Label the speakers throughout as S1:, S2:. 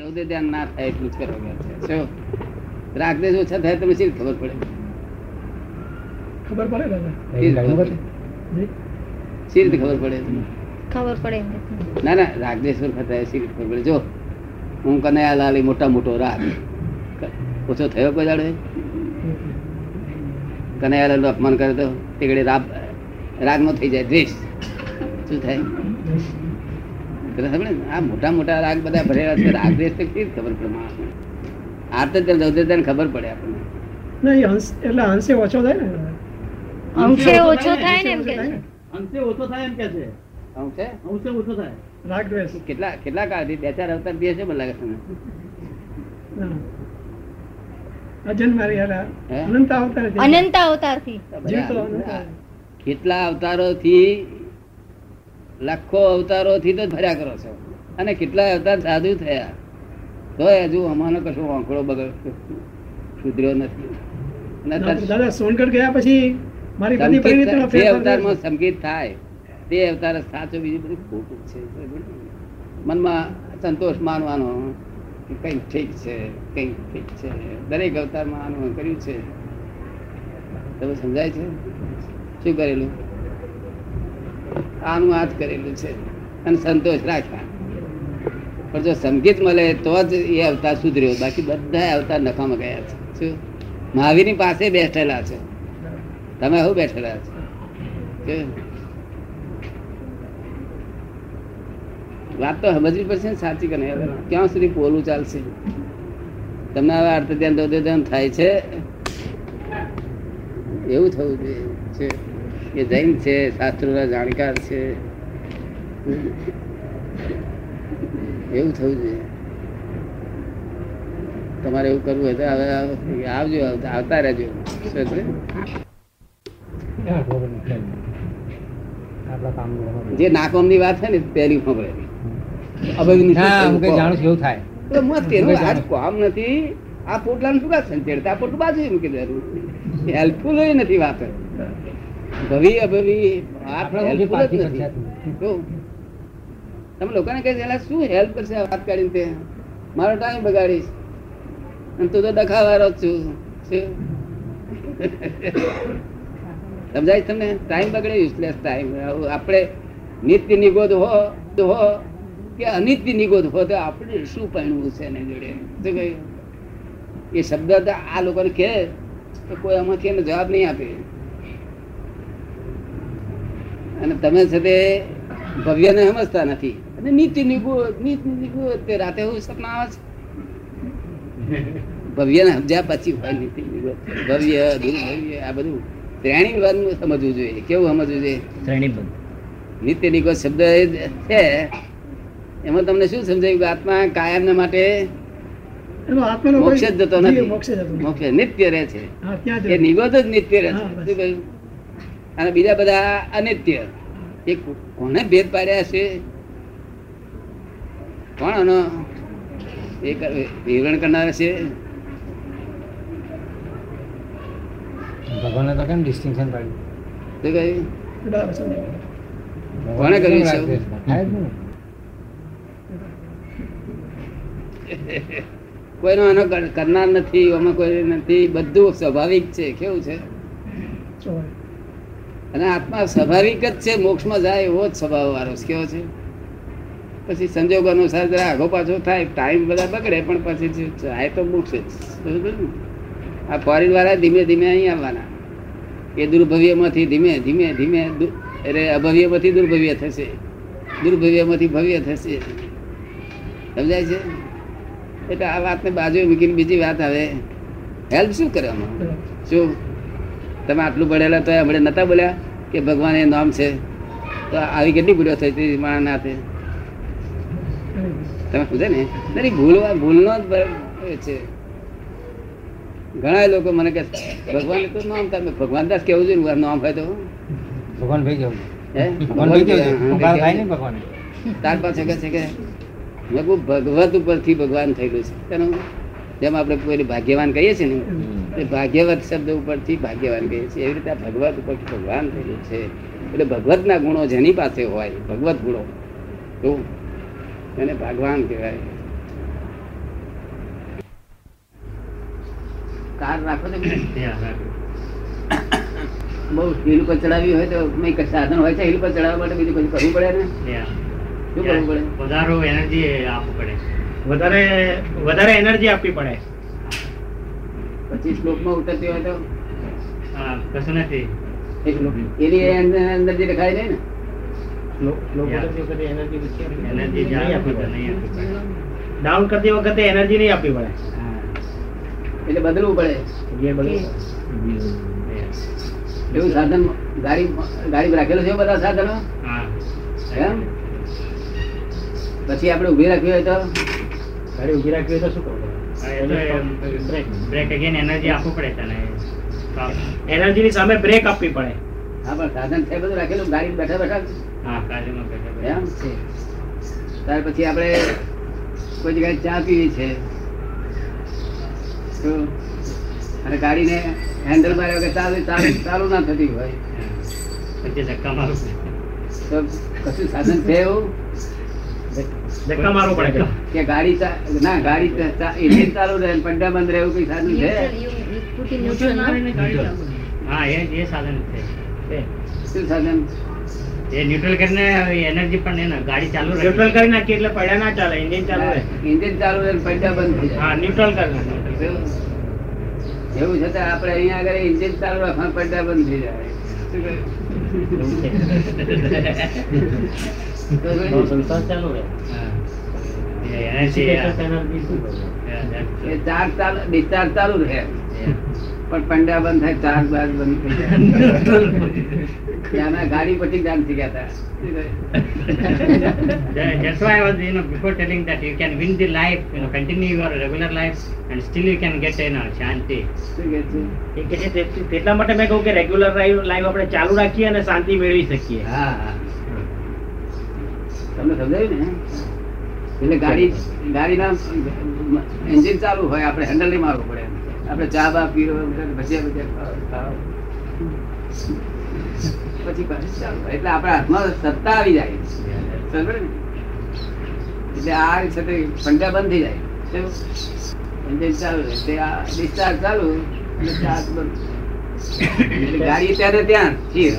S1: દૌદે ધ્યાન ના થાય એટલું જ કરવા છે. શું? રાગદેશ ઓછા થાય તમે શી ખબર પડે.
S2: ખબર પડે
S1: શી રીતે? ખબર પડે? ખબર પડે. ના ના રાગદેશ ઓછા થાય શી રીતે ખબર પડે? જો હું કનૈયાલાલ લાલી મોટા મોટો રાગ. ઓછો થયો કોઈ દાડે કનૈયાલાલનું અપમાન કરે તો તે ઘડી રાગ રાગ નો થઈ જાય દ્વેષ. શું થાય? આ મોટા મોટા રાગ બધા ભરેલા છે રાગ દેશ તો કેવી ખબર પડે માણસને? આર્ત દૌદે ધ્યાન ખબર પડે આપણને.
S2: નહીં અંશ એટલે અંશે ઓછો થાય ને.
S3: અંશે ઓછો થાય ને એમ કે
S4: અંશે ઓછો થાય એમ કે છે.
S1: છે
S4: અંશે ઓછો થાય.
S2: રાગ દ્વેષ.
S1: કેટલા કેટલા કાળથી બે ચાર અવતાર બે છે મને લાગે તમને
S2: અજન મારી અનંત અવતાર
S3: અનંત અવતારથી.
S2: જીવતો અનંત
S1: બધા કેટલા અવતારોથી અવતારો થી તો ભર્યા કરો છો. અને કેટલા અવતાર સાધુ થયા. તો હજુ અમારો કશો આંકડો બગડ સુધર્યો નથી.
S2: દાદા સોનગઢ ગયા પછી મારી
S1: અવતારમાં
S2: થાય
S1: તે અવતાર સાચો બીજું બધું ખોટું છે. મનમાં સંતોષ માનવાનો કંઈક ઠીક છે કંઈક ઠીક છે. દરેક અવતારમાં આનું કર્યું છે. તમે સમજાય છે? શું કરેલું? આનું આ જ કરેલું છે. અને સંતોષ રાખ્યા પણ જો સંગીત મળે તો જ એ અવતાર સુધર્યો. બાકી બધા અવતાર નકામાં ગયા છે. શું? મહાવીરની પાસે બેઠેલા છે. તમે હું બેઠેલા છો? વાત તો સમજવી પડશે ને, સાચી કે નહીં? ક્યાં સુધી પોલું ચાલશે? તમને હવે અર્થ ધ્યાન ધ્યાન થાય છે? એવું થવું જોઈએ. કે જૈન છે શાસ્ત્રોના જાણકાર છે. એવું થવું જોઈએ. તમારે એવું કરવું હોય તો હવે આવજો આવતા રહેજો. જે નાકોમની વાત છે ને પહેલી ખબર
S5: ના
S1: નથી. આ પોટલાનું શું કામ સંચેડતા આ પોટલું બાજુ મૂકી દેવું હેલ્પફુલ નથી વાત ભવી અભવી તમે લોકોને કહી "એલા શું હેલ્પ કરશે? વાત કાઢીને તે. મારો ટાઈમ બગાડીશ. અને તું તો દખાવાળો જ છું. સમજાય તમને? ટાઈમ બગડે યુઝલેસ ટાઈમ આપણે નિત્ય નિગોદ હો તો હો કે અનિત્ય નિગોદ હો તો આપણે શું પહેણવું છે એની જોડે? શું કહ્યું? એ શબ્દ આ લોકોને કહે તો કોઈ આમાંથી એને જવાબ નહીં આપે. અને તમે છે તે ભવ્યને સમજતા નથી. અને નીતિ નિગુ નીતિ નિગુ તે રાતે હું સપના આવે છે. ભવ્યને સમજ્યા પછી હોય નીતિ નિગુ. ભવ્ય દુર્ભવ્ય આ બધું. વાતનું સમજવું જોઈએ. કેવું સમજવું જોઈએ?
S5: શ્રેણીબદ્ધ
S1: નિત્ય નિગોદ શબ્દ છે. એમાં તમને શું સમજાયું કે આત્મા કાયમને માટે મોક્ષ જ જતો નથી.
S2: મોક્ષ
S1: નિત્ય રહે છે. એ નિગોદ જ નિત્ય રહે છે. શું કહ્યું? અને બીજા બધા અનિત્ય. એ કોને ભેદ પાડ્યા છે? કોણ આનો એ વિવરણ કરનાર છે?
S5: ભગવાને તો કેમ ડિસ્ટિંક્શન પાડ્યું?
S1: કહ્યું કોણે કર્યું છે? કોઈનો એનો કરનાર નથી અમે કોઈ નથી બધું સ્વાભાવિક છે. કેવું છે. અને આત્મા સ્વાભાવિક જ છે મોક્ષમાં જાય એવો જ સ્વભાવ વાળો છે. કેવો છે? પછી સંજોગ અનુસાર જરા આગો પાછો થાય ટાઈમ બધા બગડે પણ પછી જાય તો મોક્ષ જ. બરોબર આ ફોરેન વાળા ધીમે ધીમે અહીં આવવાના. એ દુર્ભવ્યમાંથી ધીમે ધીમે ધીમે એટલે અભવ્યમાંથી દુર્ભવ્ય થશે. દુર્ભવ્યમાંથી ભવ્ય થશે. સમજાય છે? એટલે આ વાતને બાજુ મૂકીને બીજી વાત આવે. હેલ્પ શું
S2: કરવામાં?
S1: શું તમે આટલું ભણેલા તો હમણાં નતા બોલ્યા કે ભગવાન એ નામ છે? તો આવી કેટલી ભૂલો થઈ હતી મારા નાથે તમે સમજે ને? નહીં ભૂલવા ભૂલનો જ છે. ઘણા લોકો મને કે ભગવાન તો નામ તમે ભગવાન દાસ કેવું જોઈએ નામ હોય તો?
S5: ભગવાન ભાઈ કેવું
S1: હે?
S5: ભગવાન? ભગવાન.
S1: તાર પાસે કે છે કે ભગવત ઉપરથી ભગવાન થયેલું છે. તેનું જેમ આપણે કોઈ ભાગ્યવાન કહીએ છીએ ને ભાગ્યવત શબ્દ ઉપરથી ભાગ્યવાન કહીએ છીએ. એવી રીતે ભગવત ઉપરથી ભગવાન થયેલું છે. એટલે ભગવતના ગુણો જેની પાસે હોય ભગવત ગુણો તો એને ભગવાન કહેવાય. કાર રાખો
S6: ને
S1: બહુ હિલ પર ચડાવી હોય તો સાધન હોય છે હિલ પર ચડાવવા માટે બીજું કશું કરવું પડે ને? શું કરવું પડે?
S6: વધારો એનર્જી આપવું પડે.
S4: વધારે વધારે એનર્જી આપવી પડે.
S1: પછી શ્લોકમાં ઉતરતી હોય તો?
S6: હા, કશું નથી.
S1: એની અંદર જે લખાય છે ને?
S4: ડાઉન કરતી વખતે એનર્જી નહીં આપવી પડે.
S1: એટલે બદલવું પડે. એવું સાધન ગાડી ગાડી રાખેલું છે બધા સાધનો?
S6: હા.
S1: એમ? પછી આપણે ઊભી રાખવી હોય તો?
S4: ગાડી ઊભી રાખવી તો શું કરવું?
S6: બ્રેક અગેન એનર્જી આપવું પડે તને.
S4: એનર્જી ની સામે બ્રેક આપવી પડે.
S1: હા પણ સાધન છે બધું રાખેલું? ગાડી બેઠા બેઠા
S6: હા બેઠા બેઠા.
S1: એમ ત્યાર પછી આપણે કોઈ જગ્યાએ ચા પીવી છે. તો અને ગાડીને હેન્ડલ માર્યા વગર ચાલુ ચાલુ ચાલુ ના થતી હોય.
S6: પછી ધક્કા મારું.
S1: તો કશું સાધન છે એવું?
S4: ધક્કા મારવું પડે
S1: કે. ગાડી ના ગાડી ચા- ચા- ચાલુ રહે પંડા બંધ રહે એવું કઈ સાધન છે?
S6: હા એ એ સાધન છે.
S1: શું સાધન?
S6: એ ન્યુટ્રલ કરીને એનર્જી પણ એને ગાડી ચાલુ રહે
S4: ન્યુટ્રલ કરી નાખીએ એટલે પડ્યા ના ચાલે ઇન્જિન ચાલુ રહે.
S1: engine ચાલુ રહે ને બંધ થઈ
S4: હા ન્યુટ્રલ કરી
S1: એવું. છતાં આપણે અહીંયા આગળ ઇન્જિન ચાલુ રાખવા પડદા બંધ થઈ જાય. તો
S4: સંસાર ચાલુ રહે.
S6: હા.
S1: ડિસ્ચાર્જ ચાલુ રહે પણ પંડા બંધ થાય ચાર્જ બાર બંધ થઈ જાય ત્યાંના ગાડી પછી જાણ થઈ ગયા હતા શું કહ્યું?
S6: That's why I was, you know, before telling that you can win the life, you know, continue your regular life, and still you can get, you know, shanti.
S1: શું કહે છે
S4: એ કે છે તે- તેટલા માટે મેં કહ્યું કે રેગ્યુલર લાઈફ આપણે ચાલુ રાખીએ અને શાંતિ મેળવી શકીએ
S1: હા હા તમને સમજાયું ને એટલે ગાડી ગાડીના એન્જિન ચાલુ હોય, આપણે હેન્ડલ નહીં મારવું પડે. આપણે ચા બા પીવો ભજીયા ભજીયા. પછી એટલે આપણા હાથમાં સત્તા આવી જાય. એટલે આ છે તે પંજા બંધ થઈ જાય. એન્જિન ચાલુ તે આ ડિસ્ચાર્જ ચાલુ એટલે ચાર્જ બંધ એટલે ગાડી ત્યારે ત્યાં સ્થિર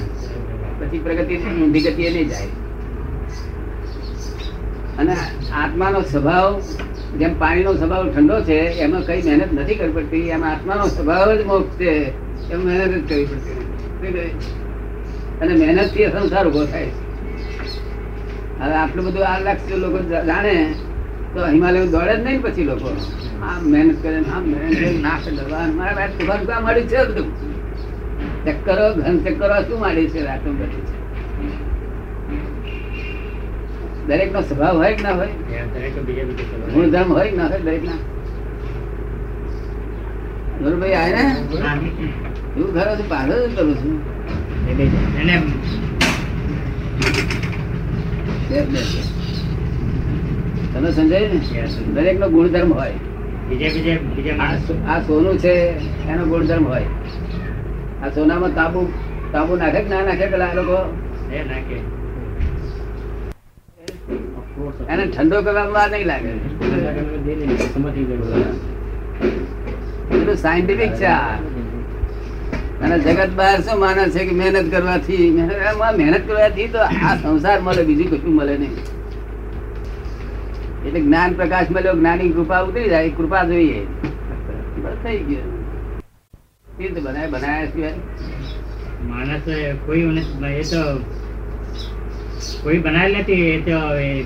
S1: પછી પ્રગતિ ઊંધી ગતિએ નહીં જાય. અને આત્માનો સ્વભાવ, જેમ પાણીનો સ્વભાવ ઠંડો છે, એમાં કઈ મહેનત નથી કરવી પડતી. એમાં આત્માનો સ્વભાવ જ મોક્ષ છે, એમ મહેનત કરવી પડતી? અને મહેનતથી સંસાર ઊભો થાય. હવે આટલું બધું આ લાખ લોકો જાણે, તો હિમાલય દોડે જ નહીં પછી લોકો. આમ મહેનત કરે આમ મહેનત નાક દબાણ મારા બેટ તુફાન મળ્યું છે બધું. ચક્કરો, ઘન ચક્કરો શું માંડી છે રાતો બધી? છે દરેક નો સ્વભાવ હોય કે ના હોય. ગુણધર્મ હોય કે ના હોય દરેક ના નરુભાઈ આય ને? તું ખરો છું પાછો જ કરું છું. તમે સમજાય ને? દરેક નો ગુણધર્મ હોય. આ
S6: માણસ.
S1: સો- આ સોનું છે એનો ગુણધર્મ હોય. આ સોનામાં તાબુ તાબુ નાખે કે ના નાખે પેલા આ લોકો?
S6: એ નાખે.
S1: એને ઠંડો કરવામાં નહીં લાગે. સાયન્ટિફિક છે અને જગત બહાર શું માને છે કે મહેનત કરવાથી? મહેનત કરવાથી તો આ સંસાર મળે, બીજું કશું મળે નહીં. એટલે જ્ઞાન પ્રકાશ મળ્યો, જ્ઞાની કૃપા ઉતરી જાય કૃપા જોઈએ. બસ થઈ ગયું. તીર્થ બનાય બનાયા સિવાય.
S6: માણસ કોઈ એ તો કોઈ બનાવેલ નથી એ તો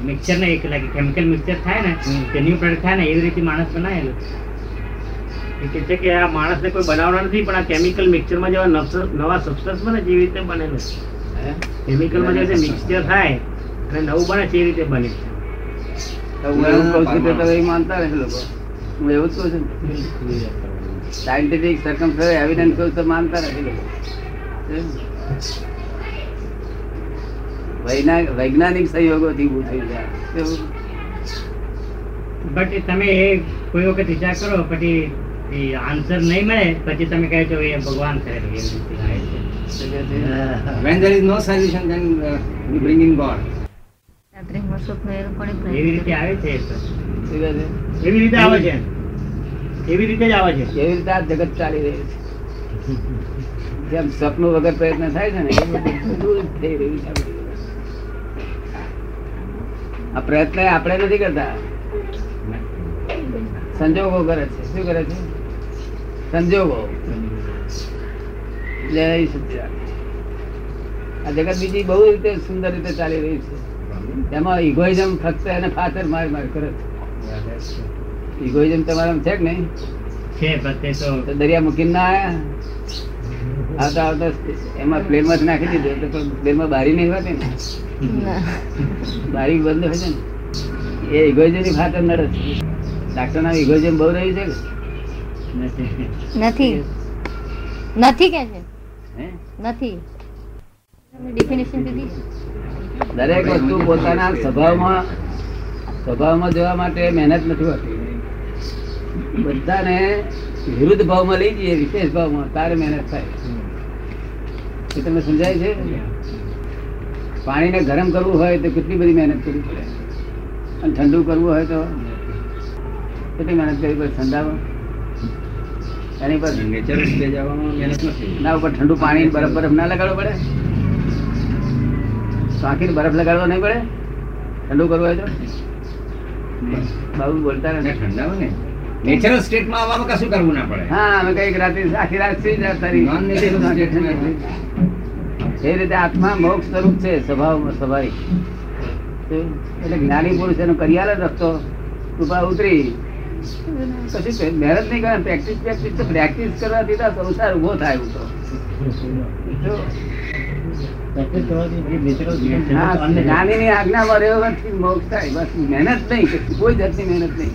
S6: મિક્સર ને એક લાગે કેમિકલ મિક્સર થાય ને તે ન્યુ પ્રોડક્ટ થાય ને એવી રીતે માણસ બનાવેલું.
S4: એ કહે છે કે આ માણસને કોઈ બનાવના નથી પણ આ કેમિકલ મિક્સરમાં જેવા નવા સબસ્ટન્સ બને જેવી રીતે બનેલું કેમિકલ કેમિકલમાં જે મિક્સચર થાય અને નવું બને તે રીતે બને છે.
S1: હું એવું કહું છું તો તમે માનતા હોય લોકો. હું એવું જ કહું છું. સાયન્ટિફિક સરકમ એવિડન્સ કહું તો માનતા નથી લોકો. વૈજ્ઞાનિક સહયોગોથી ઉભું થયું છે
S6: બટ તમે એ કોઈ વખત વિચાર કરો પછી આન્સર નહીં મળે પછી તમે કહે છો એ ભગવાન છે?
S5: When there is no solution, then uh, we bring in God.
S6: એવી રીતે આવે છે?
S4: એવી રીતે આવે છે. એવી રીતે જ આવે છે.
S1: એવી રીતે આ જગત ચાલી રહ્યું છે. જેમ સપનું વગર પ્રયત્ન થાય છે ને એ બધું દૂર થઈ રહ્યું છે. આ પ્રયત્ન આપણે નથી કરતા. સંજોગો કરે છે. શું કરે છે? સંજોગો. જય આ જગત બીજી બહુ રીતે સુંદર રીતે ચાલી રહી છે. એમાં ઇગોઇઝમ ફક્ત એને ફાતર માર માર કરે છે. ઇગોઇઝમ તમારા છે કે નહીં?
S6: છે
S1: દરિયા મૂકીને ના આયા? આવતા આવતા એમાં પ્લેનમાં નાખી દીધું. તો પ્લેનમાં બારી નહીં હોતી ને. બારી બંધ હોય ને. એ ઇગોઇઝમની ખાતર નડે. છે ડાક્ટર ના ઇગોઇઝમ બહુ રહ્યું છે
S6: નથી.
S3: નથી. કે છે? નથી.
S1: દરેક વસ્તુ પોતાના સ્વભાવમાં સ્વભાવમાં જવા માટે મહેનત નથી હોતી. બધાને વિરુદ્ધ ભાવમાં લઈ જઈએ વિશેષ ભાવમાં. તારે મહેનત થાય. એ તમને સમજાય છે? પાણીને ગરમ કરવું હોય તો કેટલી બધી મહેનત કરવી પડે. અને ઠંડુ કરવું હોય તો કેટલી મહેનત કરવી પડે ઠંડામાં? એની પર
S5: નેચર મહેનત નથી.
S1: ના ઉપર ઠંડુ પાણી બરફ બરફ ના લગાડવો પડે? સાંકીને બરફ લગાડવો નહીં પડે? ઠંડુ કરવું હોય તો? બાબુ બોલતા
S5: રહે.
S1: નથી
S5: ઠંડામાં ને? નેચરલ સ્ટેટમાં આવવામાં કશું કરવું ના પડે.
S1: હા અમે કંઈક રાતે આખી રાત સુઈ જાય તારી.
S5: Non-natural state
S1: એ રીતે આત્મા મોક્ષ સ્વરૂપ છે સ્વભાવ સ્વાભાવિક. એટલે જ્ઞાની પુરુષ એનો કરિયાલ જ રસ્તો કૃપા ઉતરી. કશું મહેનત નહીં કરે પ્રેક્ટિસ પ્રેક્ટિસ તો પ્રેક્ટિસ કરવાથી તો સંસાર ઊભો થાય તો. જો, આજ્ઞામાં રહેવાથી મોક્ષ થાય. બસ મહેનત નહીં કોઈ જાતની મહેનત નહીં.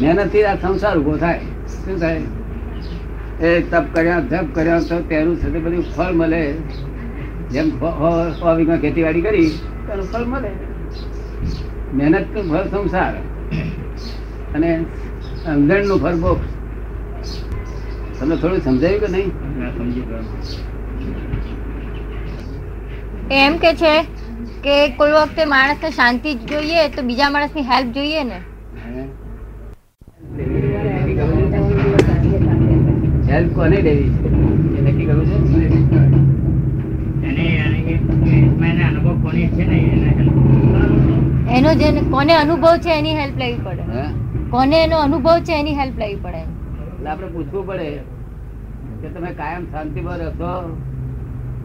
S1: મહેનતથી આ સંસાર ઊભો થાય. શું થાય? એ તપ કર્યા જપ કર્યા તો તેનું સાથે બધું ફળ મળે. જેમ સો- વીઘા ખેતીવાડી કરી તેનું ફળ મળે. મહેનત તો ફળ સંસાર. અને સમજણનું ફળ બોક્ષ તમને થોડું સમજાયું કે નહીં?
S6: સમજી ગયો.
S3: એમ કે છે કે કોઈ વખતે માણસને શાંતિ જ જોઈએ તો બીજા માણસની હેલ્પ જોઈએ ને?
S1: હેલ્પ કોને લેવી છે? એ નક્કી કરવું છે?
S6: એને જે કોને
S3: અનુભવ છે એની હેલ્પ લેવી પડે. કોને એનો અનુભવ છે એની હેલ્પ લેવી પડે.
S1: એટલે આપણે પૂછવું પડે કે તમે કાયમ શાંતિમાં રહેશો?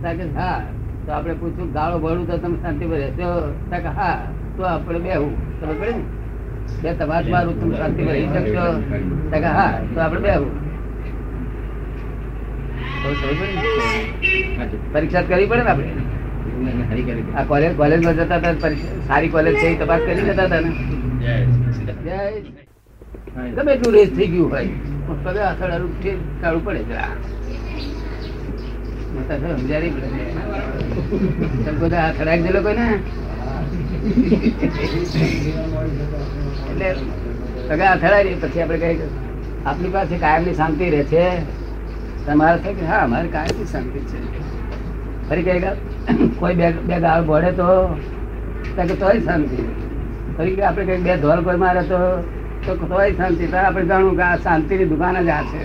S1: તા કે હા. તો આપણે પૂછવું ગાળો ભરું તો તમે શાંતિમાં રહેશો? તા કે હા. તો આપણે બેહું. ખબર પડે ને? બે તમાસ મારું તમે શાંતિમાં રહી શકશો? કે હા. તો આપણે બેહું? પરીક્ષા કરવી પડે ને આપણે? આ કોલેજ કોલેજમાં જતા હતા સારી કોલેજ છે તપાસ કરી જતા હતા ને? જય એટલું રેસ થઈ ગયું હોય. પગે અથડાડું કાઢવું પડે જરા મોટા થયા સમજાય નહીં પડે. તમે બધા અથડાઈ ગયેલો કોઈ ને એટલે પગે અથડાય પછી આપણે કહીએ આપણી પાસે કાયમની શાંતિ રહે છે. તમારે થાય કે હા અમારે કાયમી શાંતિ છે. ફરી કહે કોઈ બે બે ગાળ બોડે તો કે તોય શાંતિ. ફરી કે આપણે કંઈક બે ધોલ કોઈ મારે તો તો તોય શાંતિ. તો આપણે જાણવું કે આ શાંતિની દુકાન જ આ છે.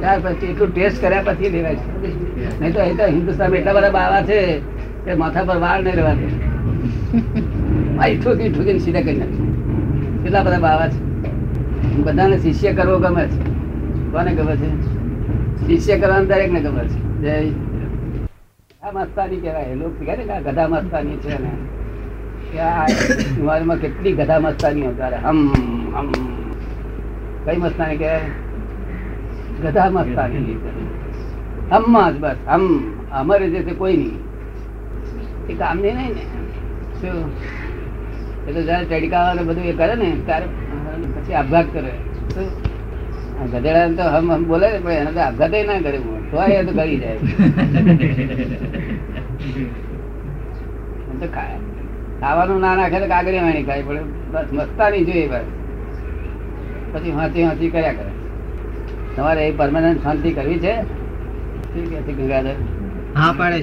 S1: ત્યાર પછી એટલું ટેસ્ટ કર્યા પછી લેવાય છે. નહીં તો અહીં તો હિન્દુસ્તાનમાં એટલા બધા બાવા છે કે માથા પર વાળ નહીં રહેવા દે મારી ઠોકી ઠોકીને સીધા કરી નાખ્યું કેટલા બધા બાવા છે. બધાને શિષ્ય કરવો ગમે છે. કોને ગમે છે? શિષ્ય કરવાનું દરેક ને ગમે છે. જય મસ્તાની કહેવાય. લોકો કહે ને ગધા મસ્તાની છે ને. કે કેટલી ગધા મસ્તાની તારે હમ હમ. કઈ મસ્તાની કહેવાય? ગધા મસ્તાની. હમમાં જ બસ. હમ. અમારે જે છે કોઈ નહીં. એ કામની નહીં ને. શું? એ તો જયારે ચડકાવા ને બધું એ કરે ને, ત્યારે પછી આપઘાત કરે. ગધેડા તો હમ હમ બોલે પણ એને તો આપઘાત ના કરે. તો એ તો ગળી જાય. તો ખાય. ખાવાનું ના નાખે તો કાગડી વાણી ખાય, પણ બસ મસ્તાની જોઈએ બસ પછી હાંચી હાથી કર્યા કરે. તમારે એ પરમાનન્ટ શાંતિ કરવી છે? ગંગાધર?
S5: હા, પાડે